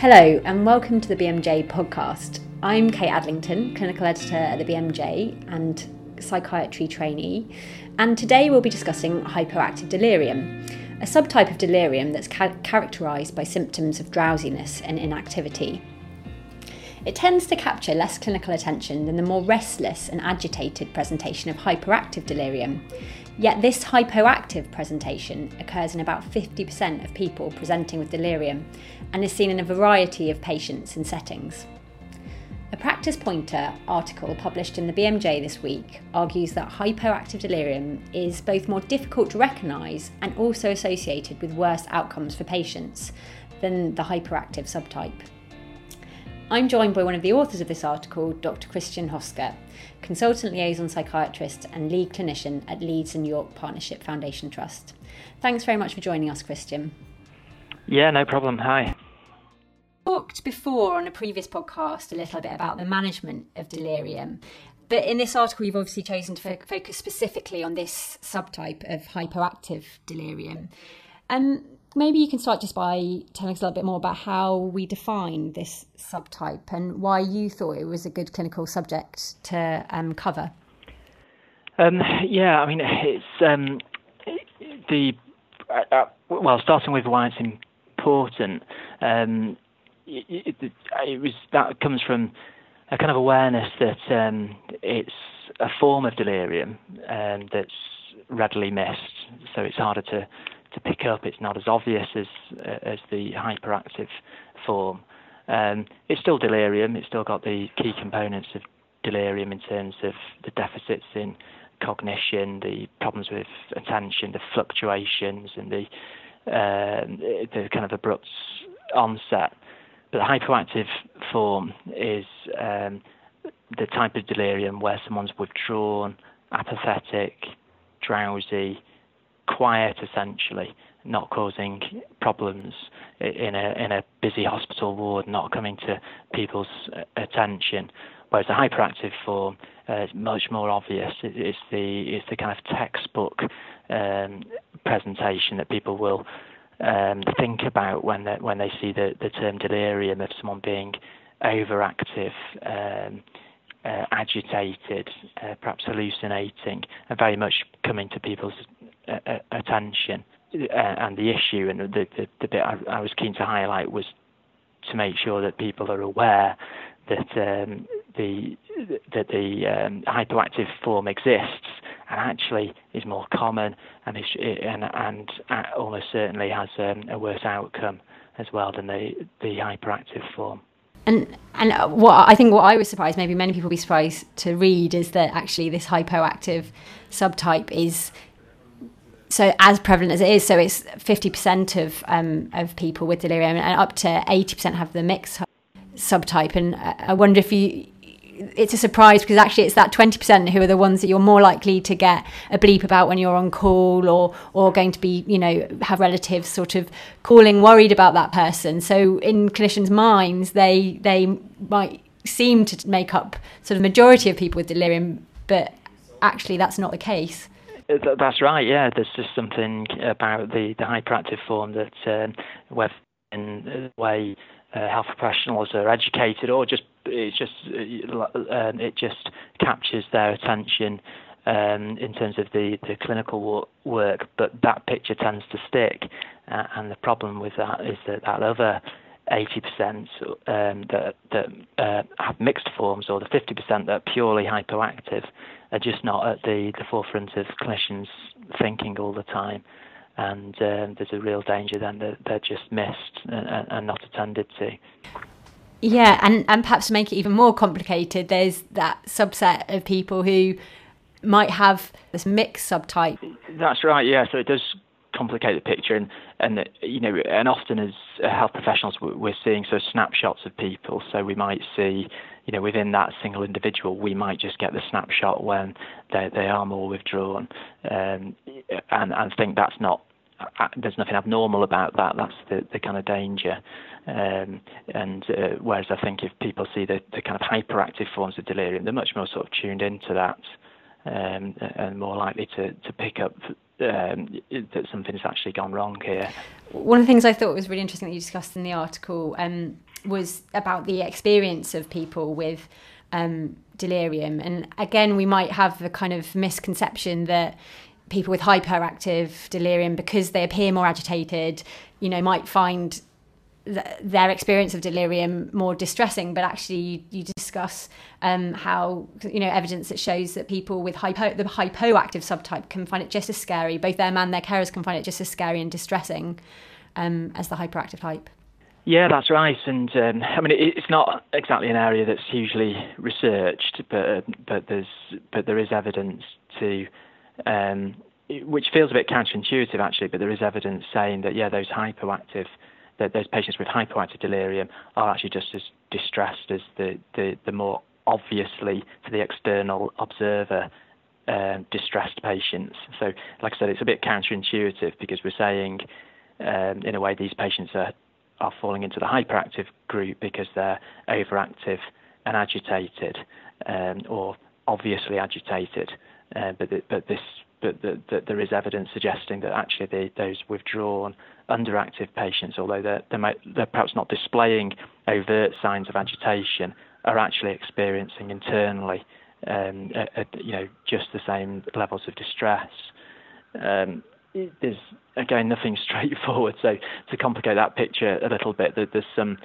Hello, and welcome to the BMJ podcast. I'm Kate Adlington, clinical editor at the BMJ and psychiatry trainee, and today we'll be discussing hypoactive delirium, a subtype of delirium that's ca- characterised by symptoms of drowsiness and inactivity. It tends to capture less clinical attention than the more restless and agitated presentation of hyperactive delirium. Yet, this hypoactive presentation occurs in about 50% of people presenting with delirium and is seen in a variety of patients and settings. A Practice Pointer article published in the BMJ this week argues that hypoactive delirium is both more difficult to recognise and also associated with worse outcomes for patients than the hyperactive subtype. I'm joined by one of the authors of this article, Dr. Christian Hosker, consultant liaison psychiatrist and lead clinician at Leeds and York Partnership Foundation Trust. Thanks very much for joining us, Christian. Yeah, no problem. Hi. Talked before on a previous podcast a little bit about the management of delirium. But in this article, you've obviously chosen to fo- focus specifically on this subtype of hypoactive delirium. Um, maybe you can start just by telling us a little bit more about how we define this subtype and why you thought it was a good clinical subject to um, cover. Um, yeah, I mean, it's um, the uh, uh, well, starting with why it's important. Um, it, it, it, was that comes from a kind of awareness that um, it's a form of delirium um, that's readily missed, so it's harder to to pick up. It's not as obvious as uh, as the hyperactive form. Um, it's still delirium. It's still got the key components of delirium in terms of the deficits in cognition, the problems with attention, the fluctuations, and the uh, the kind of abrupt onset. But the hypoactive form is um, the type of delirium where someone's withdrawn, apathetic, drowsy, quiet essentially, not causing problems in a in a busy hospital ward, not coming to people's attention. Whereas the hyperactive form uh, is much more obvious. it's the it's the kind of textbook um, presentation that people will um, think about when they when they see the the term delirium of someone being overactive. Um, uh, agitated, uh, perhaps hallucinating, and very much coming to people's uh, attention. and the issue, and the, the, the bit I, I, was keen to highlight was to make sure that people are aware that um, the that the um, hypoactive form exists and actually is more common and is, and, and almost certainly has um, a worse outcome as well than the the hyperactive form. And and what I think what I was surprised, maybe many people will be surprised to read, is that actually this hypoactive subtype is so as prevalent as it is. So it's fifty percent of um, of people with delirium, and up to eighty percent have the mixed subtype. And I wonder if you it's a surprise because actually it's that 20% who are the ones that you're more likely to get a bleep about when you're on call or or going to be you know have relatives sort of calling worried about that person so in clinicians minds they they might seem to make up sort of majority of people with delirium but actually that's not the case that's right yeah there's just something about the the hyperactive form that um, whether in the way uh, health professionals are educated or just it's just uh, it just captures their attention um, in terms of the, the clinical work, but that picture tends to stick. Uh, and the problem with that is that that other 80% um, that, that uh, have mixed forms, or the 50% that are purely hypoactive, are just not at the, the forefront of clinicians' thinking all the time. And um, there's a real danger then that they're just missed and, and not attended to. Yeah, and, and perhaps to make it even more complicated, there's that subset of people who might have this mixed subtype. That's right, yeah. So it does complicate the picture, and and you know, and often as health professionals, we're seeing sort of snapshots of people. So we might see, you know, within that single individual, we might just get the snapshot when they they are more withdrawn, um, and and think that's not uh, there's nothing abnormal about that. That's the the kind of danger. Um, and uh, whereas I think if people see the, the kind of hyperactive forms of delirium, they're much more sort of tuned into that um, and more likely to, to pick up um, that something's actually gone wrong here. One of the things I thought was really interesting that you discussed in the article um, was about the experience of people with um, delirium. And again, we might have a kind of misconception that people with hyperactive delirium, because they appear more agitated, you know, might find their experience of delirium more distressing, but actually you, you discuss um, how you know evidence that shows that people with hypo, the hypoactive subtype can find it just as scary. Both them and their carers can find it just as scary and distressing um, as the hyperactive type. Yeah, that's right. And um, I mean, it, it's not exactly an area that's hugely researched, but but there's but there is evidence to. Um, which feels a bit counterintuitive actually, but there is evidence saying that yeah, those hypoactive that those patients with hypoactive delirium are actually just as distressed as the, the, the more obviously to the external observer um, distressed patients. So, like I said, it's a bit counterintuitive because we're saying, um, in a way, these patients are are falling into the hyperactive group because they're overactive and agitated, um, or obviously agitated. Uh, but the, but this but the, the, there is evidence suggesting that actually the, those withdrawn underactive patients, although they're, they might, they're perhaps not displaying overt signs of agitation, are actually experiencing internally, um, a, a, you know, just the same levels of distress. Um, there's again nothing straightforward. So to complicate that picture a little bit, there's some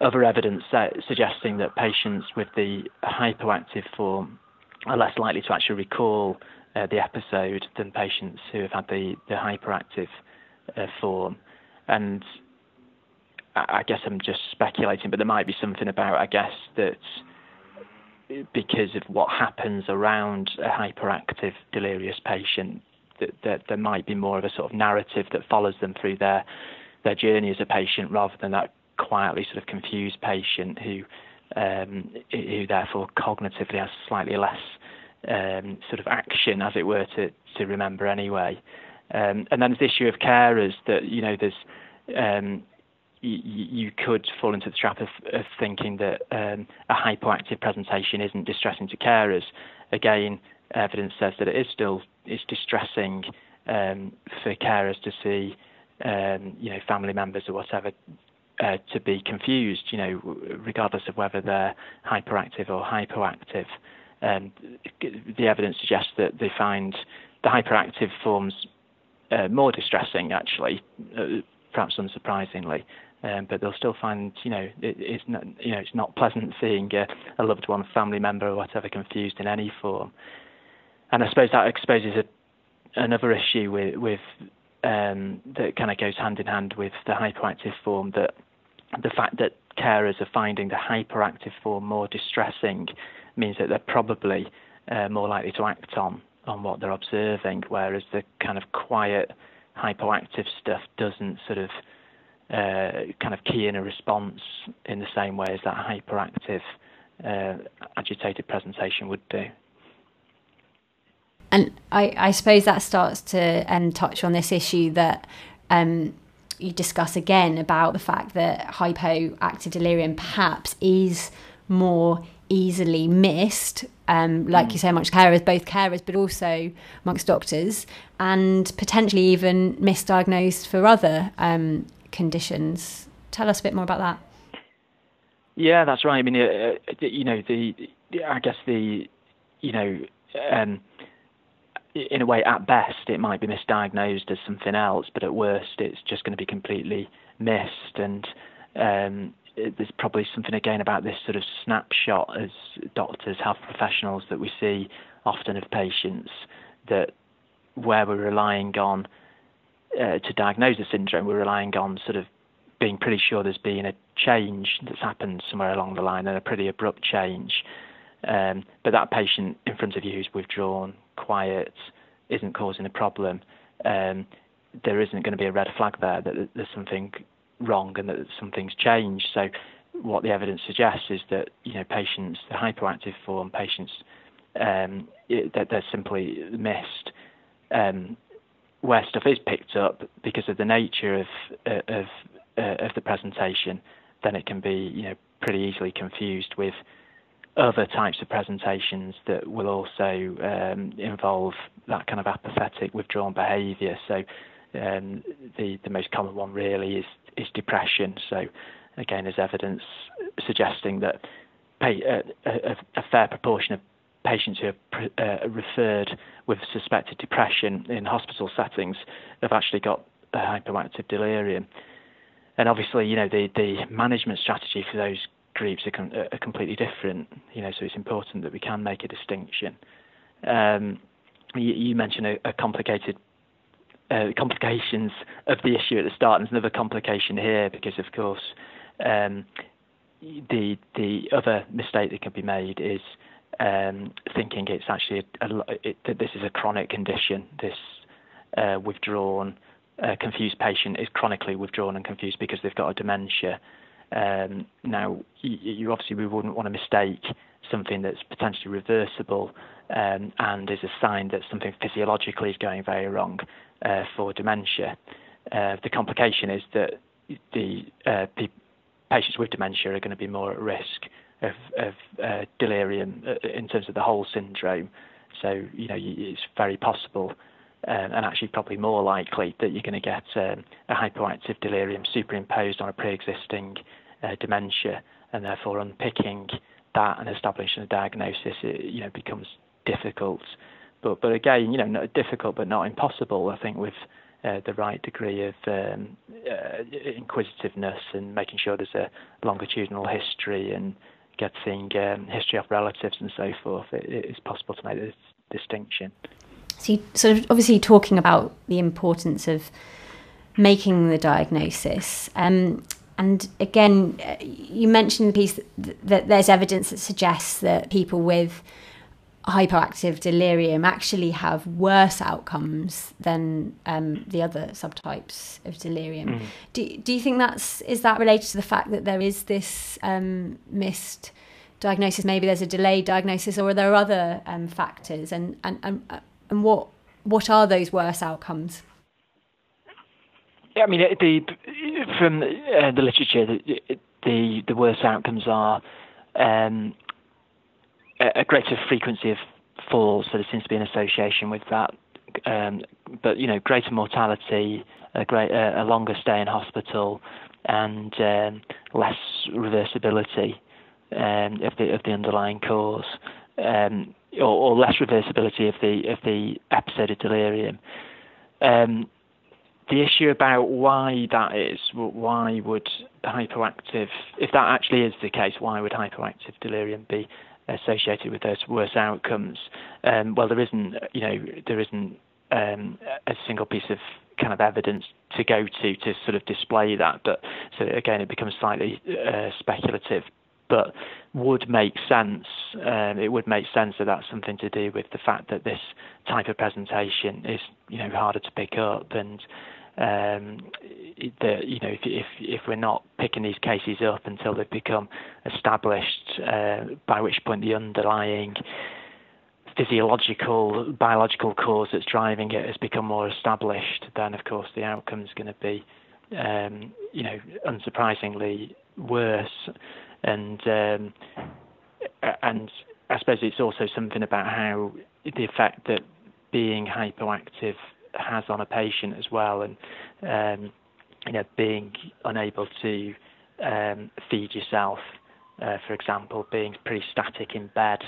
other evidence suggesting that patients with the hypoactive form are less likely to actually recall uh, the episode than patients who have had the, the hyperactive uh, form. And I guess I'm just speculating, but there might be something about, I guess, that because of what happens around a hyperactive delirious patient, that, that there might be more of a sort of narrative that follows them through their their journey as a patient, rather than that quietly sort of confused patient who um, who therefore cognitively has slightly less um, sort of action, as it were, to to remember anyway. Um, and then there's the issue of carers that you know there's um, you, could fall into the trap of, of thinking that um, a hypoactive presentation isn't distressing to carers. Again, evidence says that it is still is distressing um, for carers to see um, you know family members or whatever uh, to be confused. You know, regardless of whether they're hyperactive or hypoactive. Um, the evidence suggests that they find the hyperactive forms uh, more distressing, actually, uh, perhaps unsurprisingly. Um, but they'll still find, you know, it, it's not, you know, it's not pleasant seeing a, a, loved one, family member, or whatever confused in any form. And I suppose that exposes a, another issue with, with um, that kind of goes hand in hand with the hyperactive form. That the fact that carers are finding the hyperactive form more distressing means that they're probably uh, more likely to act on on what they're observing, whereas the kind of quiet, hypoactive stuff doesn't sort of uh, kind of key in a response in the same way as that hyperactive, uh, agitated presentation would do. And I, I suppose that starts to um, touch on this issue that um, you discuss again about the fact that hypoactive delirium perhaps is more easily missed, um, like mm. you say, amongst carers, both carers, but also amongst doctors, and potentially even misdiagnosed for other um, conditions. Tell us a bit more about that. Yeah, that's right. I mean, uh, you know, the I guess the you know, um, in a way, at best, it might be misdiagnosed as something else, but at worst, it's just going to be completely missed and um, there's probably something again about this sort of snapshot as doctors, health professionals that we see often of patients that where we're relying on uh, to diagnose the syndrome, we're relying on sort of being pretty sure there's been a change that's happened somewhere along the line and a pretty abrupt change. Um, but that patient in front of you who's withdrawn, quiet, isn't causing a problem, um, there isn't going to be a red flag there that there's something wrong and that something's changed. So what the evidence suggests is that you know patients, the hypoactive form patients, um, it, that they're simply missed. Um, where stuff is picked up because of the nature of uh, of uh, of the presentation, then it can be you know pretty easily confused with other types of presentations that will also um, involve that kind of apathetic withdrawn behaviour. So um, the the most common one really is is depression. So again, there's evidence suggesting that pay, uh, a, a, fair proportion of patients who are uh, referred with suspected depression in hospital settings have actually got a hypoactive delirium. And obviously, you know, the, the management strategy for those groups are, com- are completely different. You know, so it's important that we can make a distinction. Um, you, you, mentioned a, a complicated uh, complications of the issue at the start, and there's another complication here because, of course, um, the the other mistake that can be made is um, thinking it's actually a, a, it, that this is a chronic condition. This uh, withdrawn, uh, confused patient is chronically withdrawn and confused because they've got a dementia. Um, now, you, you, obviously we wouldn't want to mistake something that's potentially reversible um, and is a sign that something physiologically is going very wrong uh, for dementia. Uh, the complication is that the uh, pe- patients with dementia are going to be more at risk of, of uh, delirium uh, in terms of the whole syndrome. So, you know, it's very possible um, and actually probably more likely that you're going to get um, a hypoactive delirium superimposed on a pre-existing uh, dementia, and therefore unpicking that and establishing a diagnosis, it, you know, becomes difficult. But but again, you know, not difficult but not impossible. I think with uh, the right degree of um, uh, inquisitiveness and making sure there's a longitudinal history and getting um, history of relatives and so forth, it, it is possible to make this distinction. So, you sort of obviously talking about the importance of making the diagnosis. Um, and again, uh, you mentioned in the piece that, that there's evidence that suggests that people with hypoactive delirium actually have worse outcomes than um, the other subtypes of delirium. Mm. Do, do you think that's is that related to the fact that there is this um, missed diagnosis? Maybe there's a delayed diagnosis, or are there other um, factors? And, and and and what what are those worse outcomes? Yeah, I mean, the from uh, the literature, the, the the worst outcomes are um, a greater frequency of falls, so there seems to be an association with that. Um, but you know, greater mortality, a great, uh, a longer stay in hospital, and um, less reversibility um, of the of the underlying cause, um, or, or, less reversibility of the of the episode of delirium. Um, the issue about why that is, why would hypoactive, if that actually is the case, why would hypoactive delirium be associated with those worse outcomes. Um, well, there isn't, you know, there isn't um, a single piece of kind of evidence to go to to sort of display that. But so again, it becomes slightly uh, speculative. But would make sense. Um, it would make sense that that's something to do with the fact that this type of presentation is, you know, harder to pick up and um, that you know if, if if we're not picking these cases up until they've become established, uh, by which point the underlying physiological, biological cause that's driving it has become more established, then of course the outcome is going to be, um, you know, unsurprisingly worse. And um, and I suppose it's also something about how the effect that being hypoactive has on a patient as well, and um, you know being unable to um, feed yourself, uh, for example, being pretty static in bed,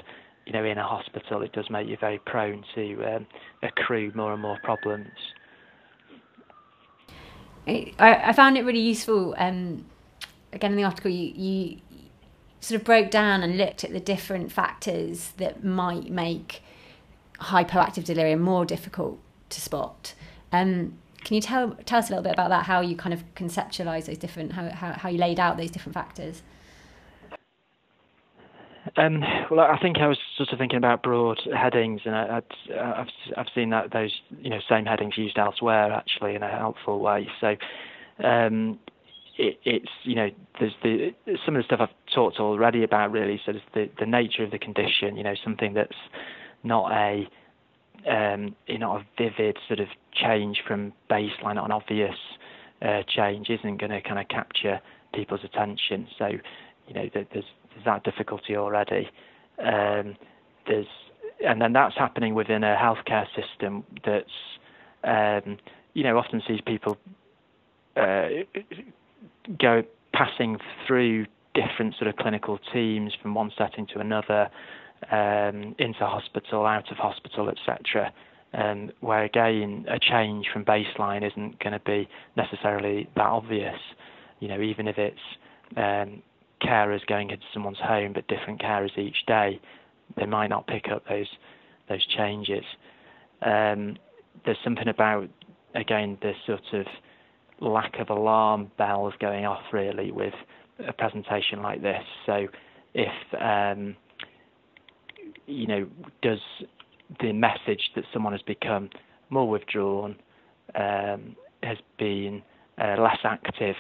you know, in a hospital, it does make you very prone to um, accrue more and more problems. I, I found it really useful. Um, again, in the article, you, you sort of broke down and looked at the different factors that might make hypoactive delirium more difficult to spot. Um, can you tell tell us a little bit about that? How you kind of conceptualize those different how how, how you laid out those different factors? Um, well, I think I was sort of thinking about broad headings, and I, have I've seen that those you know same headings used elsewhere actually in a helpful way. So um, it, it's you know there's the some of the stuff I've talked already about really. So there's the the nature of the condition, you know, something that's not a um, you know, a vivid sort of change from baseline, not an obvious uh, change, isn't going to kind of capture people's attention. So, you know, there's, there's that difficulty already. Um, there's and then that's happening within a healthcare system that's um, you know often sees people uh, go passing through different sort of clinical teams from one setting to another, um, into hospital, out of hospital, etc. Um, where again a change from baseline isn't going to be necessarily that obvious. You know, even if it's um, carers going into someone's home, but different carers each day, they might not pick up those those changes. Um, there's something about again this sort of lack of alarm bells going off really with a presentation like this. So if um, you know, does the message that someone has become more withdrawn, um, has been uh, less active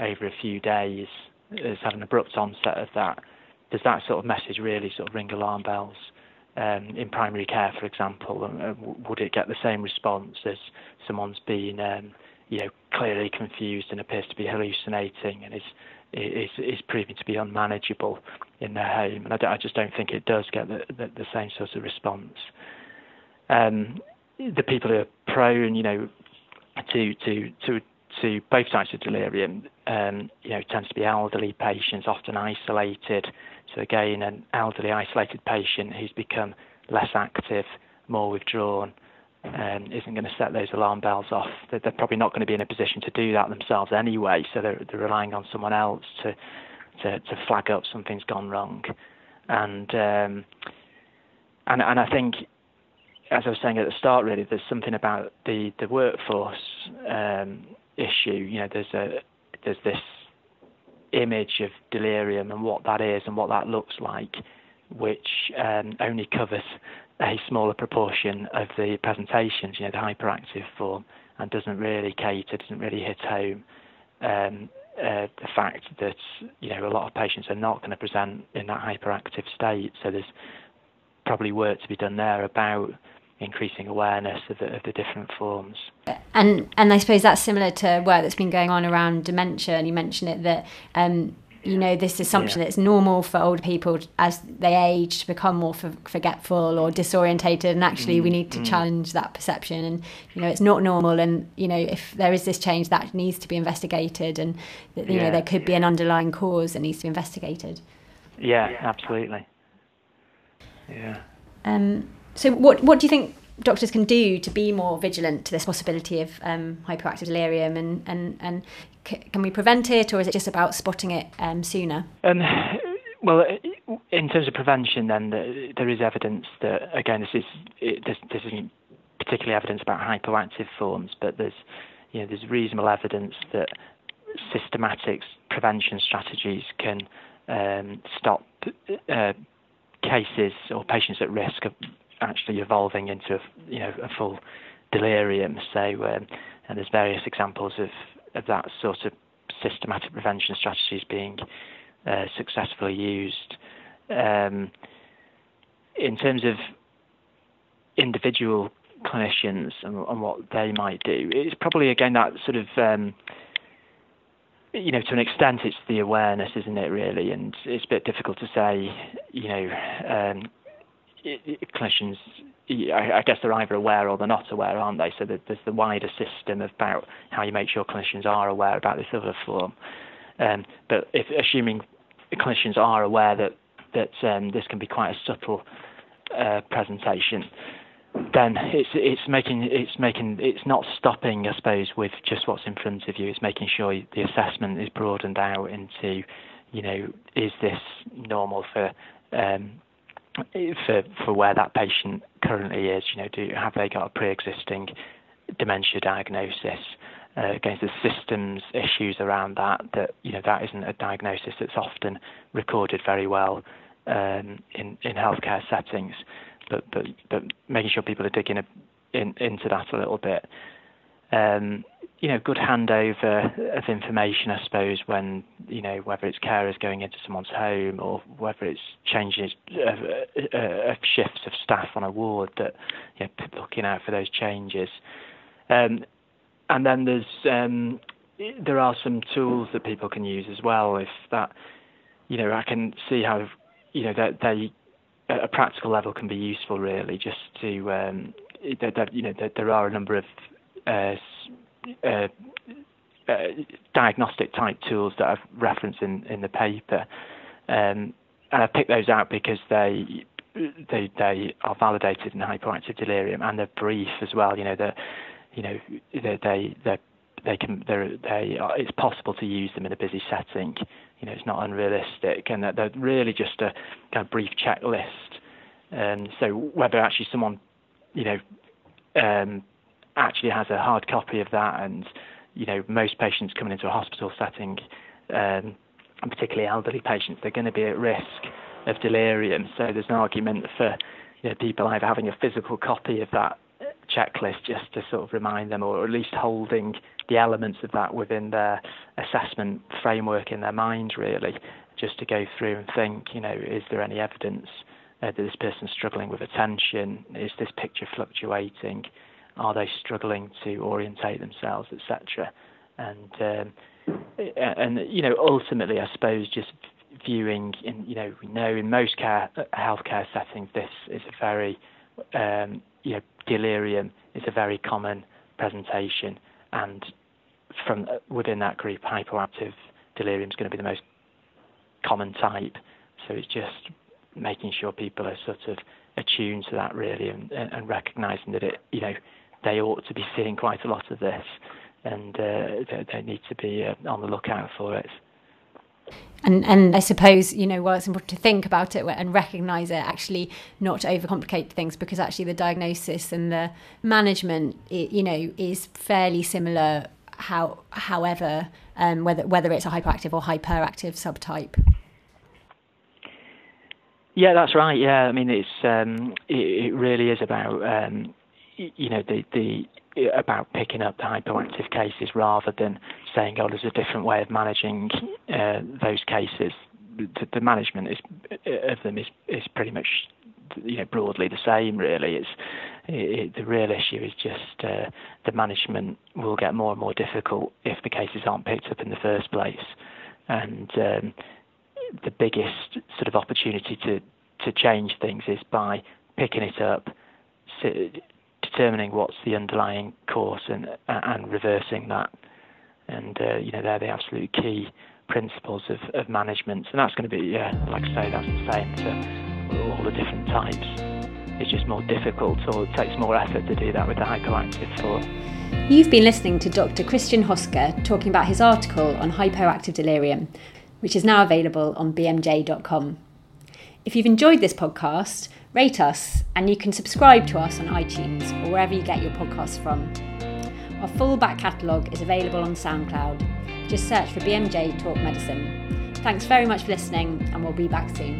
over a few days, has had an abrupt onset of that, does that sort of message really sort of ring alarm bells? Um, in primary care, for example, uh, would it get the same response as someone's been, um, you know, clearly confused and appears to be hallucinating and is is is proving to be unmanageable in their home, and I, I just don't think it does get the, the, the same sort of response. Um, the people who are prone, you know, to to to to both types of delirium, um, you know, tends to be elderly patients, often isolated. So again, an elderly isolated patient who's become less active, more withdrawn, um, isn't going to set those alarm bells off. They're, they're, probably not going to be in a position to do that themselves anyway, so they're, they're relying on someone else to, to, to flag up something's gone wrong. And um, and and I think, as I was saying at the start, really, there's something about the the workforce um, issue. You know, there's a there's this image of delirium and what that is and what that looks like, which um, only covers a smaller proportion of the presentations, you know, the hyperactive form, and doesn't really cater, doesn't really hit home um, uh, the fact that you know a lot of patients are not going to present in that hyperactive state. So there's probably work to be done there about increasing awareness of the, of the different forms. And and I suppose that's similar to work that's been going on around dementia. And you mentioned it that um, you know this assumption yeah. that it's normal for older people as they age to become more forgetful or disorientated and actually mm, we need to mm. challenge that perception and you know it's not normal and you know if there is this change that needs to be investigated and you yeah. know there could be an underlying cause that needs to be investigated yeah absolutely yeah um so what what do you think doctors can do to be more vigilant to this possibility of um, hypoactive delirium and, and, and can we prevent it or is it just about spotting it um, sooner? Um, well, in terms of prevention, then there is evidence that again, this is it, this, this isn't particularly evidence about hypoactive forms, but there's you know there's reasonable evidence that systematic prevention strategies can um, stop uh, cases or patients at risk of actually evolving into a, you know a full delirium. So, um, and there's various examples of, of that sort of systematic prevention strategies being uh, successfully used. Um, in terms of individual clinicians and, and, what they might do, it's probably again that sort of um, you know, to an extent, it's the awareness, isn't it, really? And it's a bit difficult to say, you know, um, clinicians, I guess they're either aware or they're not aware, aren't they? So there's the wider system about how you make sure clinicians are aware about this other form. Um, but if assuming clinicians are aware that that um, this can be quite a subtle uh, presentation, then it's it's making it's making it's not stopping, I suppose, with just what's in front of you. It's making sure the assessment is broadened out into, you know, is this normal for um, for for where that patient currently is. You know, do have they got a pre-existing dementia diagnosis? Uh, against the systems issues around that, that you know that isn't a diagnosis that's often recorded very well um, in in healthcare settings, but but but making sure people are digging a, in, into that a little bit. Um, you know, good handover of information, I suppose, when, you know, whether it's carers going into someone's home or whether it's changes of, uh, uh, of shifts of staff on a ward that, you know, looking out for those changes. Um, and then there's, um, there are some tools that people can use as well if that, you know, I can see how, you know, that they at a practical level can be useful really just to um, that, you know that there are a number of diagnostic type tools that I've referenced in, in the paper, um, and I picked those out because they they they are validated in hypoactive delirium and they're brief as well. You know they you know they they they can they're, they are, it's possible to use them in a busy setting. You know it's not unrealistic and they're, they're really just a kind of brief checklist. And um, so whether actually someone you know um, actually has a hard copy of that and you know most patients coming into a hospital setting um, and particularly elderly patients they're going to be at risk of delirium. So there's an argument for you know, people either having a physical copy of that checklist just to sort of remind them, or at least holding the elements of that within their assessment framework in their mind, really, just to go through and think, you know, is there any evidence uh, that this person's struggling with attention? Is this picture fluctuating? Are they struggling to orientate themselves, etc.? And um, and you know, ultimately, I suppose just viewing in you know we know in most care healthcare settings this is a very um, you know delirium is a very common presentation and from within that group hypoactive delirium is going to be the most common type so it's just making sure people are sort of attuned to that really and, and recognizing that it you know they ought to be seeing quite a lot of this and uh, they, they, need to be uh, on the lookout for it and and I suppose you know while it's important to think about it and recognise it, actually not to overcomplicate things because actually the diagnosis and the management, it, you know, is fairly similar. How, however, um, whether whether it's a hyperactive or hyperactive subtype. Yeah, that's right. Yeah, I mean it's um, it, it, really is about um, you know the the about picking up the hypoactive cases rather than saying, oh, there's a different way of managing uh, those cases. The, the management is, of them is, is pretty much you know broadly the same really it's it, the real issue is just uh, the management will get more and more difficult if the cases aren't picked up in the first place and um, the biggest sort of opportunity to to change things is by picking it up determining what's the underlying cause and and reversing that. And uh, you know they're the absolute key principles of, of management, and that's going to be yeah, like I say, that's the same for all the different types. It's just more difficult, or it takes more effort to do that with the hypoactive form. You've been listening to Dr. Christian Hosker talking about his article on hypoactive delirium, which is now available on bmj.com. If you've enjoyed this podcast, rate us, and you can subscribe to us on iTunes or wherever you get your podcasts from. Our full back catalogue is available on SoundCloud. Just search for BMJ Talk Medicine. Thanks very much for listening, and we'll be back soon.